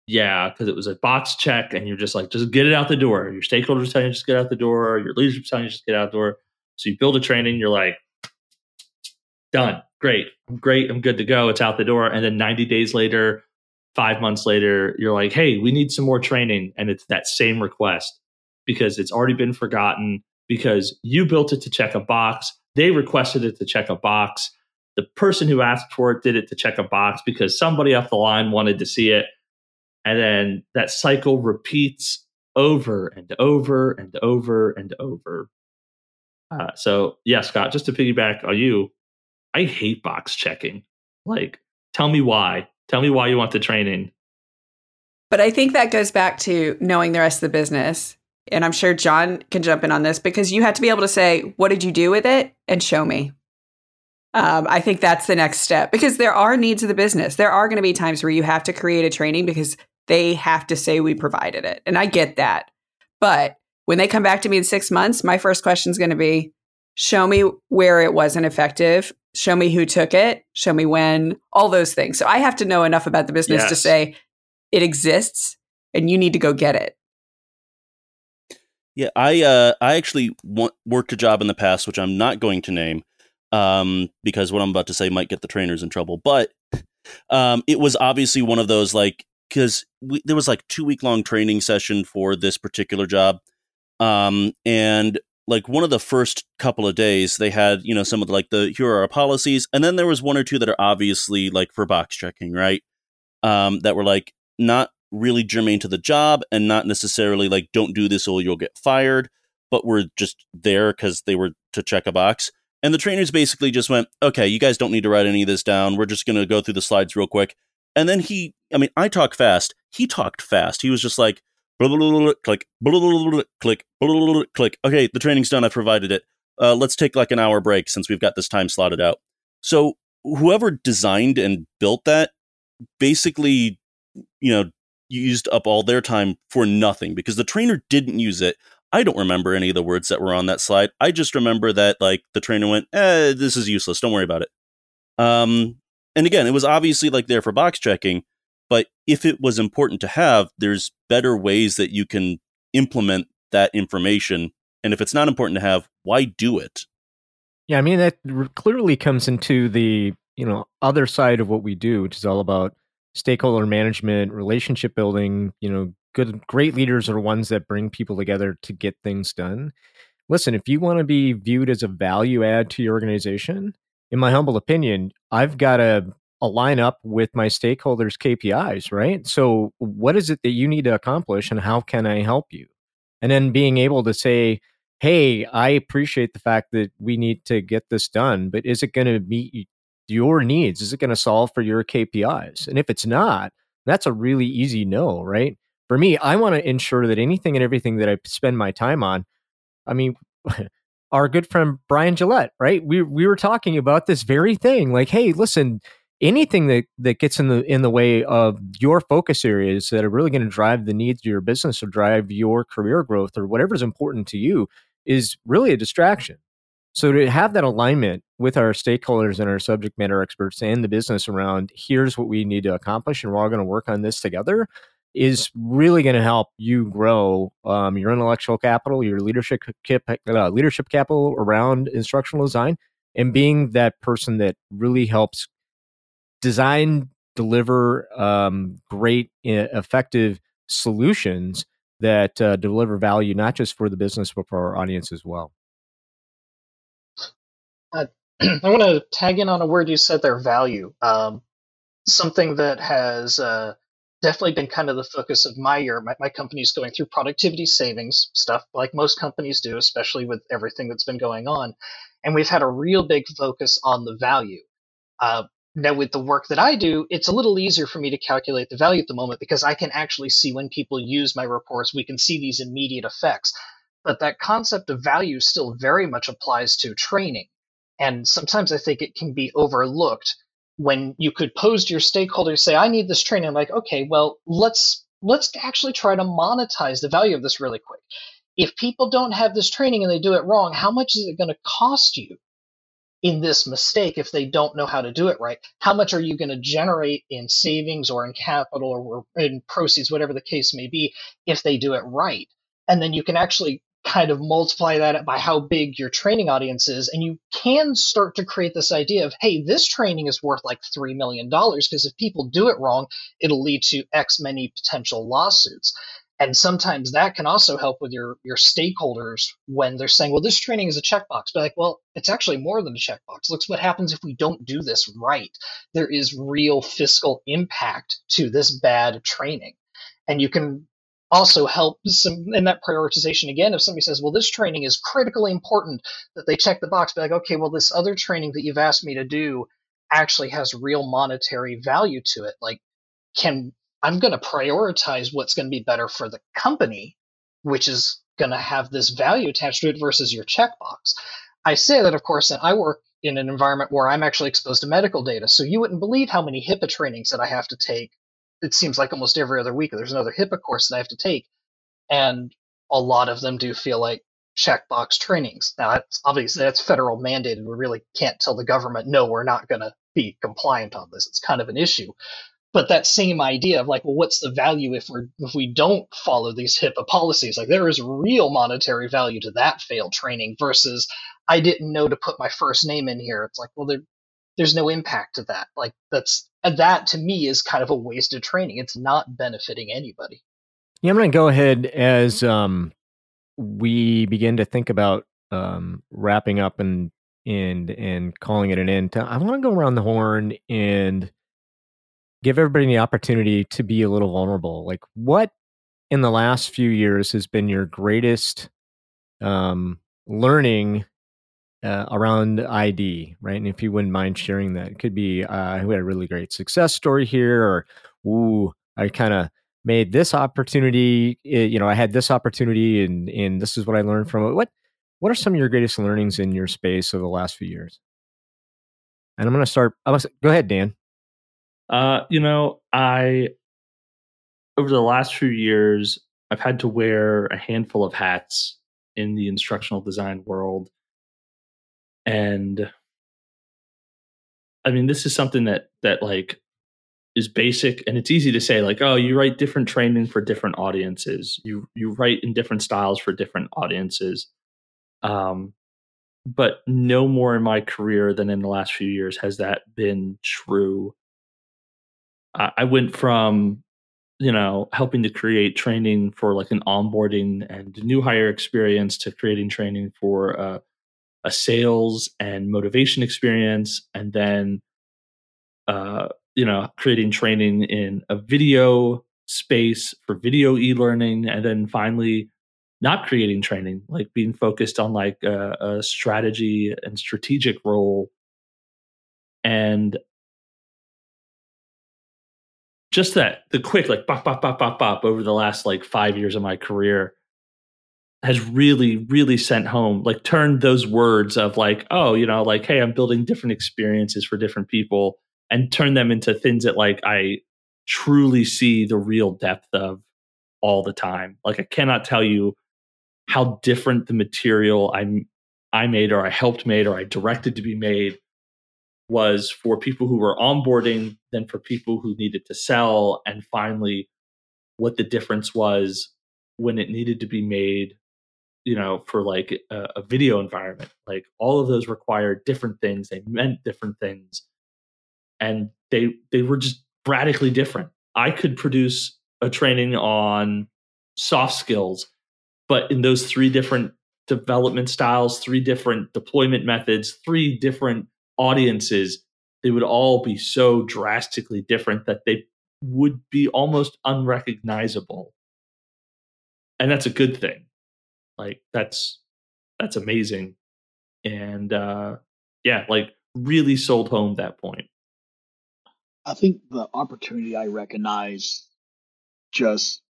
yeah, because it was a box check, and you're just like, just get it out the door. Your stakeholders telling you just get out the door. Your leadership telling you just get out the door. So you build a training, you're like, done, great, I'm great, I'm good to go. It's out the door, and then 90 days later, five months later, you're like, hey, we need some more training, and it's that same request because it's already been forgotten because you built it to check a box. They requested it to check a box. The person who asked for it did it to check a box because somebody off the line wanted to see it. And then that cycle repeats over and over and over and over. Uh, so, yeah, Scott, just to piggyback on you, I hate box checking. Like, tell me why. Tell me why you want the training. But I think that goes back to knowing the rest of the business and I'm sure John can jump in on this because you have to be able to say, what did you do with it? And show me. Um, I think that's the next step because there are needs of the business. There are going to be times where you have to create a training because they have to say we provided it. And I get that. But when they come back to me in six months, my first question is going to be show me where it wasn't effective, show me who took it, show me when, all those things. So I have to know enough about the business yes. to say it exists and you need to go get it. Yeah, I uh, I actually want, worked a job in the past, which I'm not going to name, um, because what I'm about to say might get the trainers in trouble. But um, it was obviously one of those like because there was like two week long training session for this particular job, um, and like one of the first couple of days they had you know some of the like the here are our policies, and then there was one or two that are obviously like for box checking, right? Um, that were like not really germane to the job and not necessarily like don't do this or you'll get fired, but were just there because they were to check a box. And the trainers basically just went, okay, you guys don't need to write any of this down. We're just going to go through the slides real quick. And then he, I mean, I talk fast. He talked fast. He was just like, blah, blah, blah, click, click, click. Okay, the training's done. I've provided it. Uh, let's take like an hour break since we've got this time slotted out. So whoever designed and built that basically, you know, used up all their time for nothing because the trainer didn't use it. I don't remember any of the words that were on that slide. I just remember that like the trainer went, "Eh, this is useless. Don't worry about it." Um, and again, it was obviously like there for box checking, but if it was important to have, there's better ways that you can implement that information. And if it's not important to have, why do it? Yeah, I mean that clearly comes into the you know other side of what we do, which is all about stakeholder management, relationship building, you know, good great leaders are ones that bring people together to get things done. listen, if you want to be viewed as a value add to your organization, in my humble opinion, I've got to align up with my stakeholders' KPIs, right? So, what is it that you need to accomplish and how can I help you? And then being able to say, hey, I appreciate the fact that we need to get this done, but is it going to meet your needs? Is it going to solve for your KPIs? And if it's not, that's a really easy no, right? For me, I want to ensure that anything and everything that I spend my time on, I mean, our good friend Brian Gillette, right? We we were talking about this very thing. Like, hey, listen, anything that that gets in the in the way of your focus areas that are really going to drive the needs of your business or drive your career growth or whatever's important to you is really a distraction. So to have that alignment with our stakeholders and our subject matter experts and the business around here's what we need to accomplish and we're all going to work on this together is really going to help you grow um, your intellectual capital, your leadership uh, leadership capital around instructional design, and being that person that really helps design, deliver um, great, effective solutions that uh, deliver value not just for the business but for our audience as well. Uh, I want to tag in on a word you said there, value. Um, something that has uh, definitely been kind of the focus of my year. My, my company's going through productivity savings stuff, like most companies do, especially with everything that's been going on. And we've had a real big focus on the value. Uh, now, with the work that I do, it's a little easier for me to calculate the value at the moment because I can actually see when people use my reports. We can see these immediate effects. But that concept of value still very much applies to training. And sometimes I think it can be overlooked when you could pose to your stakeholders, say, I need this training. I'm like, okay, well, let's let's actually try to monetize the value of this really quick. If people don't have this training and they do it wrong, how much is it going to cost you in this mistake if they don't know how to do it right? How much are you going to generate in savings or in capital or in proceeds, whatever the case may be, if they do it right? And then you can actually kind of multiply that by how big your training audience is and you can start to create this idea of hey this training is worth like $3 million because if people do it wrong it'll lead to x many potential lawsuits and sometimes that can also help with your your stakeholders when they're saying well this training is a checkbox. But like well it's actually more than a checkbox. Looks what happens if we don't do this right. There is real fiscal impact to this bad training. And you can also help some in that prioritization again if somebody says well this training is critically important that they check the box be like okay well this other training that you've asked me to do actually has real monetary value to it. Like can I'm going to prioritize what's going to be better for the company, which is going to have this value attached to it versus your checkbox. I say that, of course, and I work in an environment where I'm actually exposed to medical data. So you wouldn't believe how many HIPAA trainings that I have to take. It seems like almost every other week there's another HIPAA course that I have to take. And a lot of them do feel like checkbox trainings. Now, that's, obviously, that's federal mandated. We really can't tell the government, no, we're not going to be compliant on this. It's kind of an issue but that same idea of like well what's the value if we're if we don't follow these HIPAA policies? Like there is real monetary value to that failed training versus I didn't know to put my first name in here. It's like well there there's no impact to that. Like that's that to me is kind of a wasted training. It's not benefiting anybody. Yeah I'm going to go ahead as um we begin to think about um wrapping up and and and calling it an end. I want to go around the horn and give everybody the opportunity to be a little vulnerable. Like, what in the last few years has been your greatest um, learning uh, around ID, right? And if you wouldn't mind sharing that, it could be uh, we had a really great success story here, or ooh, I kind of made this opportunity. Eh, you know, I had this opportunity, and and this is what I learned from it. What what are some of your greatest learnings in your space over the last few years? And I'm going to start. I'm gonna, go ahead, Dan. Uh, you know, I over the last few years, I've had to wear a handful of hats in the instructional design world. And I mean, this is something that that like is basic and it's easy to say like, oh, you write different training for different audiences. You you write in different styles for different audiences. Um but no more in my career than in the last few years has that been true I went from you know, helping to create training for like an onboarding and new hire experience to creating training for uh, a sales and motivation experience, and then, uh, you know, creating training in a video space for video e-learning, and then finally not creating training, like being focused on like a, a strategy and strategic role. And just that the quick like bop bop bop bop bop over the last like five years of my career has really really sent home like turned those words of like oh you know like hey i'm building different experiences for different people and turn them into things that like i truly see the real depth of all the time. Like i cannot tell you how different the material i i made or i helped made or i directed to be made was for people who were onboarding than for people who needed to sell. And finally what the difference was when it needed to be made you know for like a, a, video environment. Like all of those required different things. They meant different things. And they they were just radically different. I could produce a training on soft skills but in those three different development styles three different deployment methods three different audiences, they would all be so drastically different that they would be almost unrecognizable. And that's a good thing. Like that's that's amazing. And uh yeah, like really sold home that point. I think the opportunity I recognize just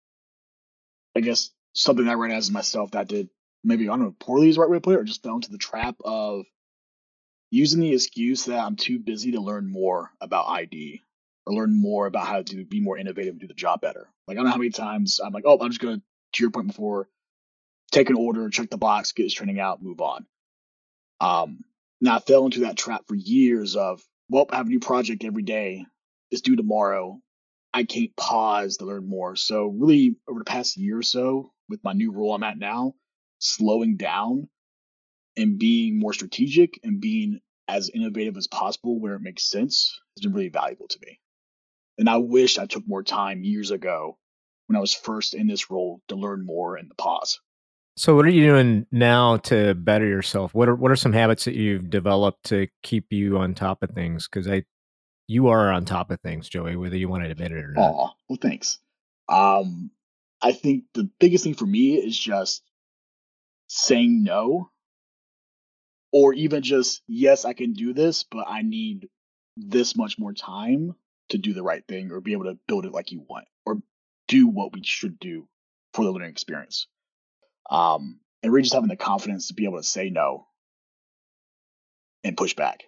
I guess something I recognize as myself that did maybe I don't know poorly is the right way to put it, or just fell into the trap of using the excuse that I'm too busy to learn more about ID or learn more about how to be more innovative and do the job better. Like I don't know how many times I'm like, oh, I'm just gonna to your point before, take an order, check the box, get his training out, move on. Um, now I fell into that trap for years of, well, I have a new project every day. It's due tomorrow. I can't pause to learn more. So really over the past year or so, with my new role I'm at now, slowing down and being more strategic and being as innovative as possible where it makes sense has been really valuable to me. And I wish I took more time years ago when I was first in this role to learn more in the pause. So what are you doing now to better yourself? What are what are some habits that you've developed to keep you on top of things? Because I you are on top of things, Joey, whether you want to admit it or not. Aw, well thanks. Um I think the biggest thing for me is just saying no or even just yes i can do this but i need this much more time to do the right thing or be able to build it like you want or do what we should do for the learning experience. Um and really just having the confidence to be able to say no and push back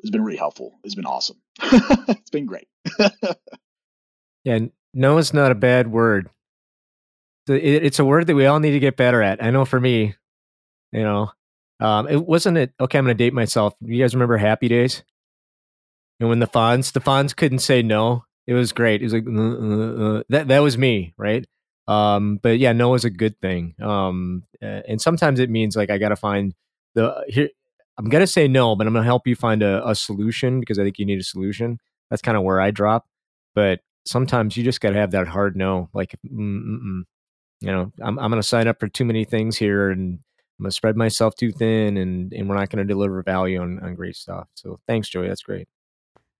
it's been really helpful. It's been awesome. It's been great. Yeah no is not a bad word. It's a word that we all need to get better at. I know for me you know um, it wasn't it. Okay, I'm going to date myself. You guys remember Happy Days? And when the Fonz, the Fonz couldn't say no. It was great. It was like uh, uh, uh. that. That was me, right? Um, but yeah, no is a good thing. Um, and sometimes it means like I got to find the here. I'm gonna say no, but I'm gonna help you find a, a solution because I think you need a solution. That's kind of where I drop. But sometimes you just got to have that hard no. Like, mm-mm. you know, I'm I'm gonna sign up for too many things here, and I'm gonna spread myself too thin, and and we're not gonna deliver value on on great stuff. So thanks, Joey. That's great.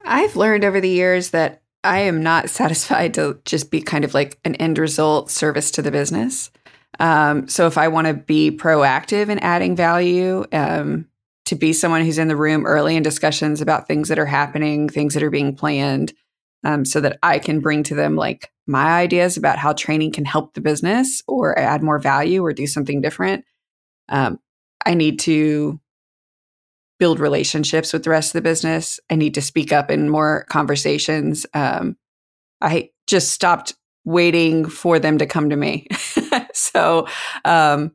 I've learned over the years that I am not satisfied to just be kind of like an end result service to the business. Um, so if I want to be proactive in adding value, um, to be someone who's in the room early in discussions about things that are happening, things that are being planned, um, so that I can bring to them like my ideas about how training can help the business or add more value or do something different um, I need to build relationships with the rest of the business. I need to speak up in more conversations. Um, I just stopped waiting for them to come to me. so, um,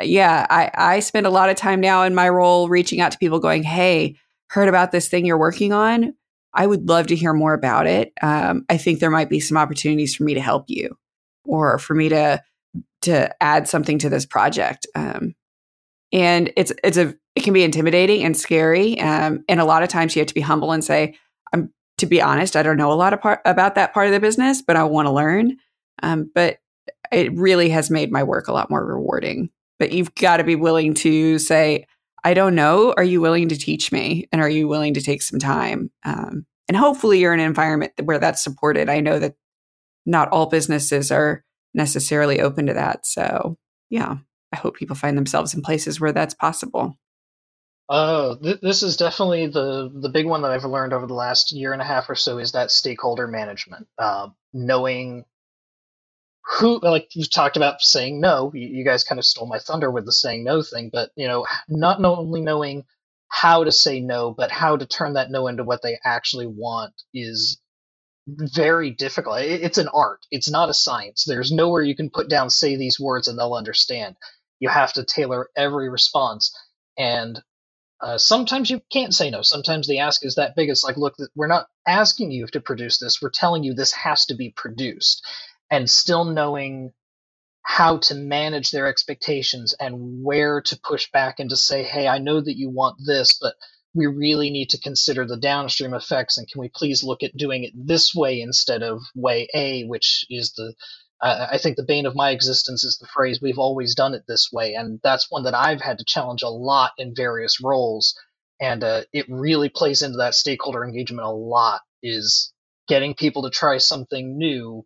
yeah, I, I spend a lot of time now in my role reaching out to people going, Hey, heard about this thing you're working on. I would love to hear more about it. Um, I think there might be some opportunities for me to help you or for me to to add something to this project. Um, and it's it's a it can be intimidating and scary um, and a lot of times you have to be humble and say i'm to be honest, I don't know a lot of part, about that part of the business, but I want to learn. Um, but it really has made my work a lot more rewarding. But you've got to be willing to say, I don't know. Are you willing to teach me? And are you willing to take some time? Um, and hopefully you're in an environment where that's supported. I know that not all businesses are necessarily open to that. So, yeah, I hope people find themselves in places where that's possible. Oh, th- this is definitely the the big one that I've learned over the last year and a half or so is that stakeholder management. Uh, knowing who, like you talked about saying no, you, you guys kind of stole my thunder with the saying no thing, but you know, not only knowing how to say no, but how to turn that no into what they actually want is very difficult. It's an art. It's not a science. There's nowhere you can put down say these words and they'll understand. You have to tailor every response. And uh, sometimes you can't say no. Sometimes the ask is that big. It's like, look, we're not asking you to produce this. We're telling you this has to be produced. And still knowing how to manage their expectations and where to push back and to say, hey, I know that you want this, but we really need to consider the downstream effects and can we please look at doing it this way instead of way A, which is the I think the bane of my existence is the phrase we've always done it this way and that's one that I've had to challenge a lot in various roles and uh, it really plays into that stakeholder engagement a lot is getting people to try something new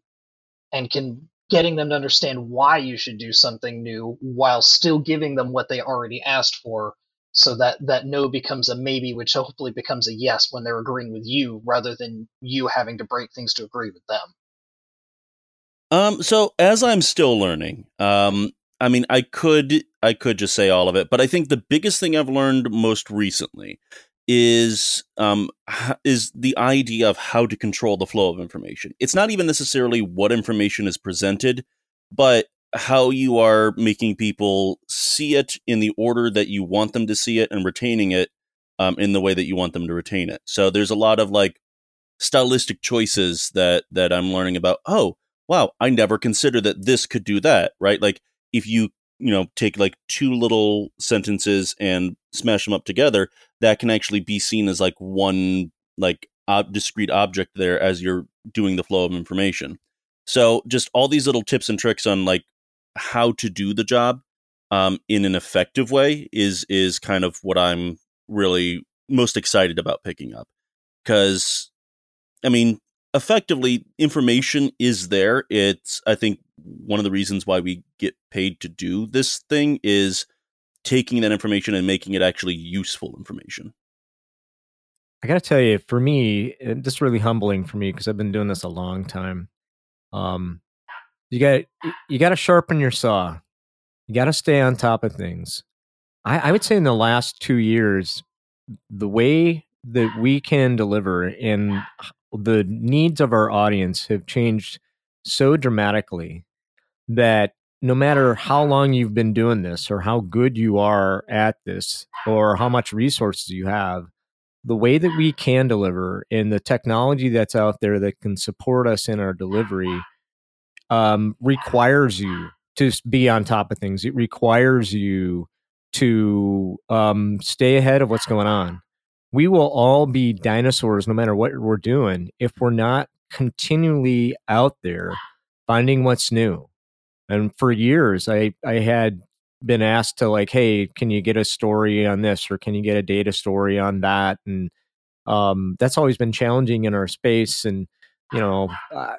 and can getting them to understand why you should do something new while still giving them what they already asked for so that that no becomes a maybe which hopefully becomes a yes when they're agreeing with you rather than you having to break things to agree with them um so as i'm still learning um i mean i could i could just say all of it but i think the biggest thing i've learned most recently is um is the idea of how to control the flow of information it's not even necessarily what information is presented but how you are making people see it in the order that you want them to see it and retaining it um, in the way that you want them to retain it. So there's a lot of like stylistic choices that that I'm learning about. Oh, wow, I never considered that this could do that, right? Like if you you know take like two little sentences and smash them up together, that can actually be seen as like one like ob- discrete object there as you're doing the flow of information. So just all these little tips and tricks on like how to do the job um, in an effective way is is kind of what I'm really most excited about picking up because I mean effectively information is there it's I think one of the reasons why we get paid to do this thing is taking that information and making it actually useful information. I got to tell you, for me, this is really humbling for me because I've been doing this a long time. Um, you got you got to sharpen your saw. You got to stay on top of things. I, I would say in the last two years, the way that we can deliver and the needs of our audience have changed so dramatically that no matter how long you've been doing this or how good you are at this or how much resources you have, the way that we can deliver and the technology that's out there that can support us in our delivery um, requires you to be on top of things. It requires you to um, stay ahead of what's going on. We will all be dinosaurs no matter what we're doing if we're not continually out there finding what's new. And for years, I, I had been asked to like, hey, can you get a story on this or can you get a data story on that? And um, that's always been challenging in our space. And you know, uh,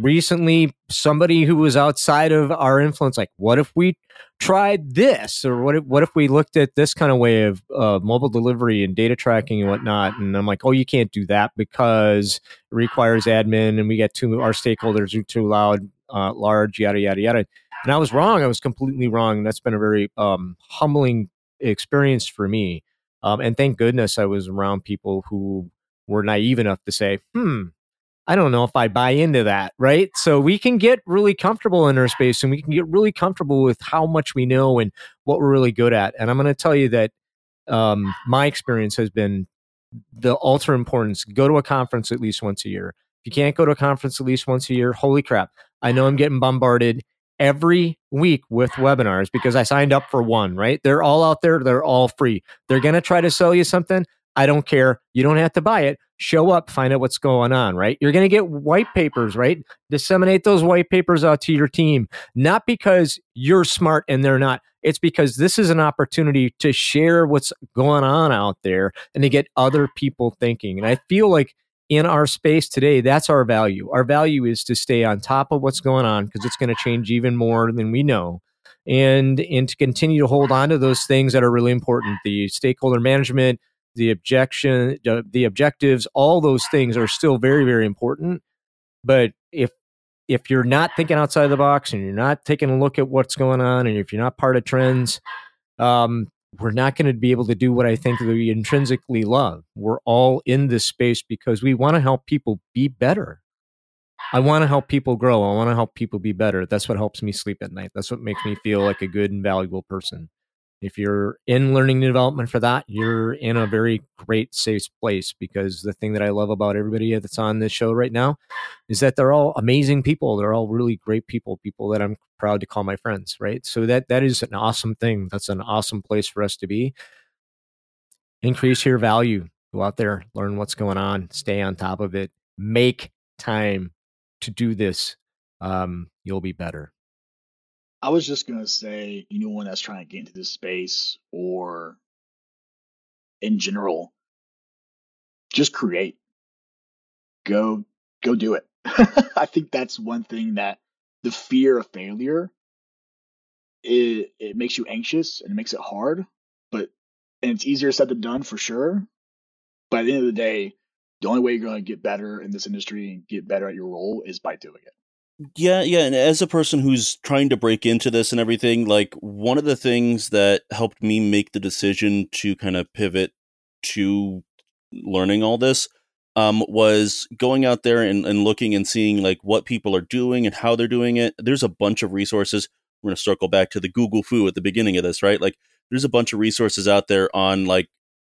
recently somebody who was outside of our influence like what if we tried this? Or what if, what if we looked at this kind of way of uh, mobile delivery and data tracking and whatnot? And i'm like oh you can't do that because it requires admin and we get too our stakeholders are too loud uh, large yada yada yada. And i was wrong. I was completely wrong. And that's been a very um, humbling experience for me. Um, and thank goodness i was around people who were naive enough to say hmm I don't know if I buy into that, right? So we can get really comfortable in our space and we can get really comfortable with how much we know and what we're really good at. And I'm going to tell you that um, my experience has been the ultra importance. Go to a conference at least once a year. If you can't go to a conference at least once a year, holy crap. I know I'm getting bombarded every week with webinars because I signed up for one, right? They're all out there, they're all free. They're going to try to sell you something. I don't care. You don't have to buy it. Show up, find out what's going on, right? You're going to get white papers, right? Disseminate those white papers out to your team, not because you're smart and they're not. It's because this is an opportunity to share what's going on out there and to get other people thinking. And I feel like in our space today, that's our value. Our value is to stay on top of what's going on because it's going to change even more than we know. And, and to continue to hold on to those things that are really important the stakeholder management, the objection, the objectives, all those things are still very, very important. But if if you're not thinking outside the box and you're not taking a look at what's going on, and if you're not part of trends, um, we're not going to be able to do what I think we intrinsically love. We're all in this space because we want to help people be better. I want to help people grow. I want to help people be better. That's what helps me sleep at night. That's what makes me feel like a good and valuable person. If you're in learning and development for that, you're in a very great, safe place because the thing that I love about everybody that's on this show right now is that they're all amazing people. They're all really great people, people that I'm proud to call my friends, right? So that that is an awesome thing. That's an awesome place for us to be. Increase your value. Go out there, learn what's going on, stay on top of it, make time to do this. Um, you'll be better. I was just gonna say, anyone that's trying to get into this space or in general, just create. Go go do it. I think that's one thing that the fear of failure it it makes you anxious and it makes it hard, but and it's easier said than done for sure. But at the end of the day, the only way you're going to get better in this industry and get better at your role is by doing it. Yeah, yeah. And as a person who's trying to break into this and everything, like one of the things that helped me make the decision to kind of pivot to learning all this um, was going out there and, and looking and seeing like what people are doing and how they're doing it. There's a bunch of resources. We're going to circle back to the Google fu at the beginning of this, right? Like there's a bunch of resources out there on like,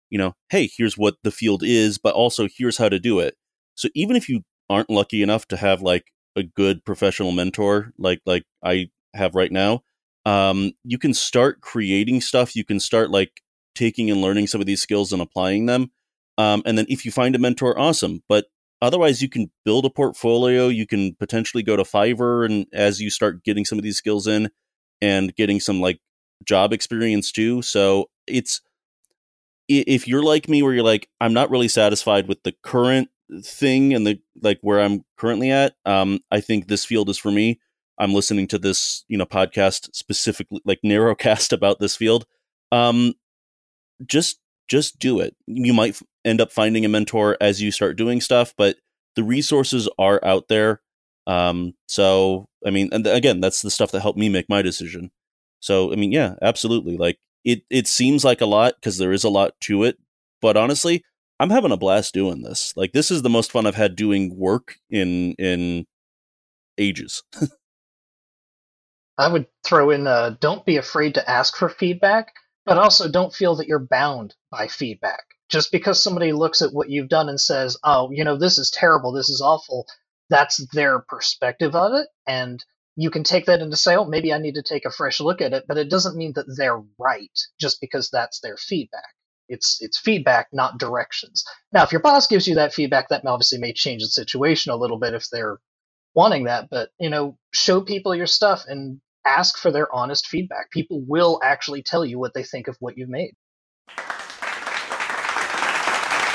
you know, hey, here's what the field is, but also here's how to do it. So even if you aren't lucky enough to have like a good professional mentor like like I have right now, um, you can start creating stuff. You can start like taking and learning some of these skills and applying them. Um, and then if you find a mentor, awesome. But otherwise, you can build a portfolio. You can potentially go to Fiverr, and as you start getting some of these skills in and getting some like job experience too. So it's if you're like me, where you're like, I'm not really satisfied with the current thing and the like where I'm currently at, um, I think this field is for me. I'm listening to this, you know, podcast specifically like narrowcast about this field. Um, just just do it. You might end up finding a mentor as you start doing stuff, but the resources are out there. Um, so I mean, and again, that's the stuff that helped me make my decision. So I mean, yeah, absolutely. Like it, it seems like a lot because there is a lot to it, but honestly, I'm having a blast doing this. Like this is the most fun I've had doing work in in ages. I would throw in uh, don't be afraid to ask for feedback, but also don't feel that you're bound by feedback. Just because somebody looks at what you've done and says, "Oh, you know, this is terrible, this is awful," that's their perspective of it, and you can take that into say, "Oh, maybe I need to take a fresh look at it," but it doesn't mean that they're right just because that's their feedback. It's it's feedback, not directions. Now, if your boss gives you that feedback, that obviously may change the situation a little bit if they're wanting that. But you know, show people your stuff and ask for their honest feedback. People will actually tell you what they think of what you've made.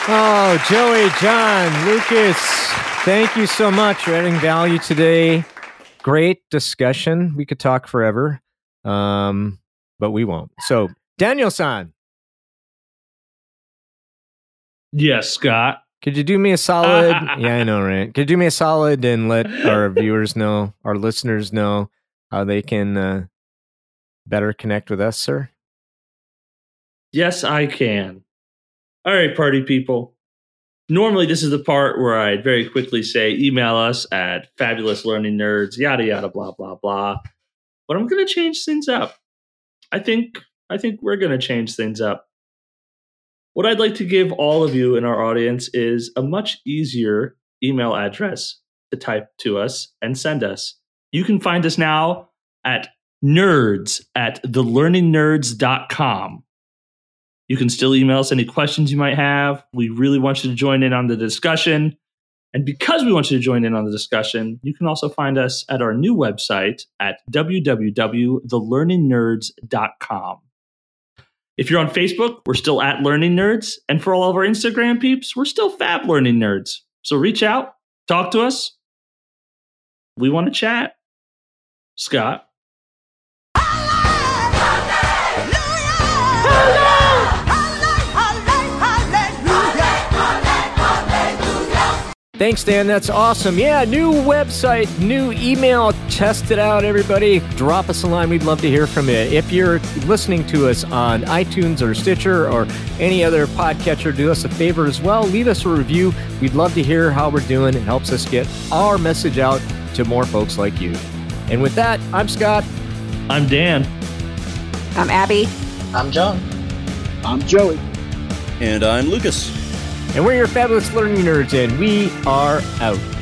Oh, Joey, John, Lucas, thank you so much for adding value today. Great discussion. We could talk forever, um, but we won't. So, Daniel san, Yes, Scott. Could you do me a solid? yeah, I know, right? Could you do me a solid and let our viewers know, our listeners know how they can uh, better connect with us, sir? Yes, I can. All right, party people. Normally, this is the part where I'd very quickly say email us at fabulous learning nerds, yada yada, blah blah blah. But I'm going to change things up. I think I think we're going to change things up. What I'd like to give all of you in our audience is a much easier email address to type to us and send us. You can find us now at nerds at thelearningnerds.com. You can still email us any questions you might have. We really want you to join in on the discussion. And because we want you to join in on the discussion, you can also find us at our new website at www.thelearningnerds.com. If you're on Facebook, we're still at Learning Nerds. And for all of our Instagram peeps, we're still Fab Learning Nerds. So reach out, talk to us. We want to chat. Scott. Thanks, Dan. That's awesome. Yeah, new website, new email. Test it out, everybody. Drop us a line. We'd love to hear from you. If you're listening to us on iTunes or Stitcher or any other podcatcher, do us a favor as well. Leave us a review. We'd love to hear how we're doing. It helps us get our message out to more folks like you. And with that, I'm Scott. I'm Dan. I'm Abby. I'm John. I'm Joey. And I'm Lucas. And we're your fabulous learning nerds, and we are out.